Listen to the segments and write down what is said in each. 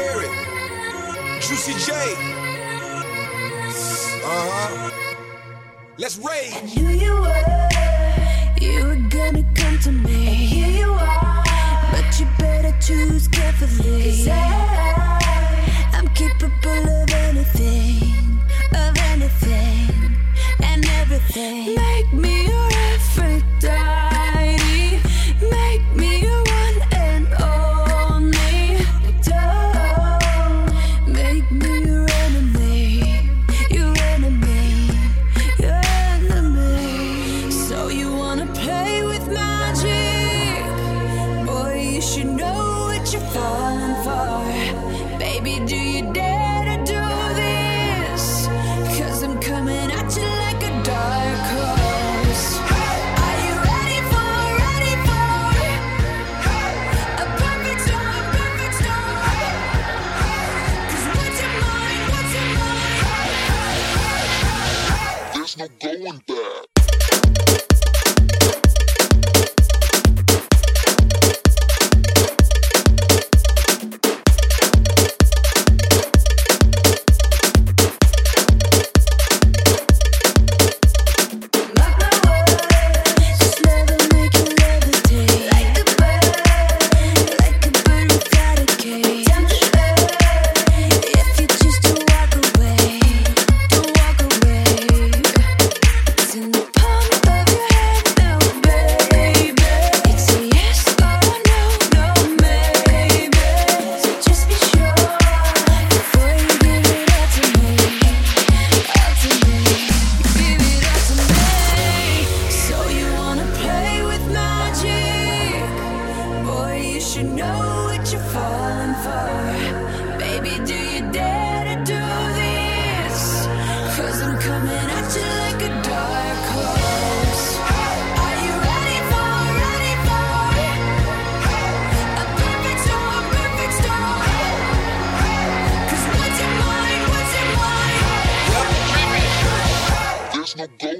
Spirit, Juicy J. Uh-huh. Let's rage. I knew you were, you were gonna come to me. play with magic. Boy, you should know what you're for.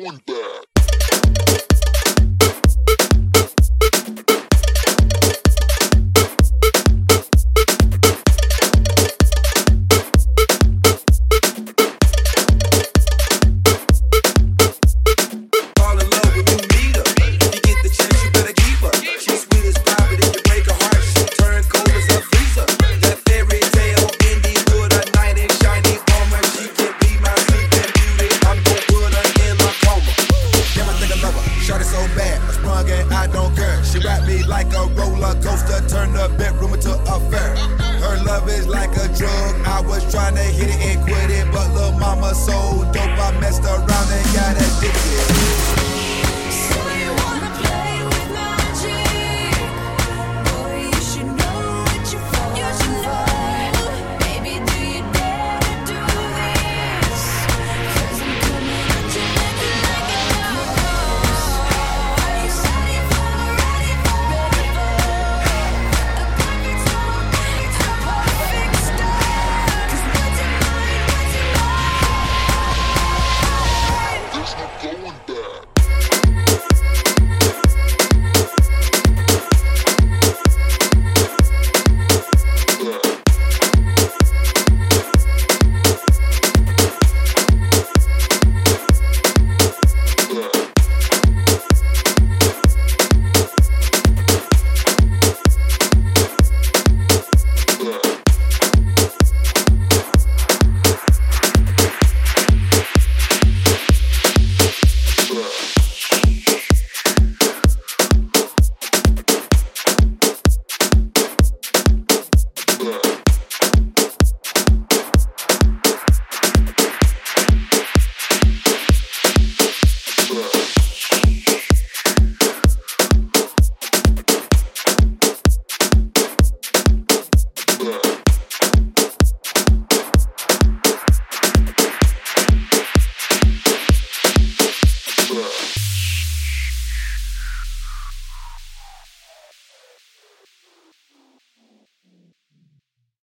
want that. like a roller coaster, turn the bedroom into a fair. Her love is like a drug. I was trying to hit it and quit it, but little mama so dope, I messed around and got addicted.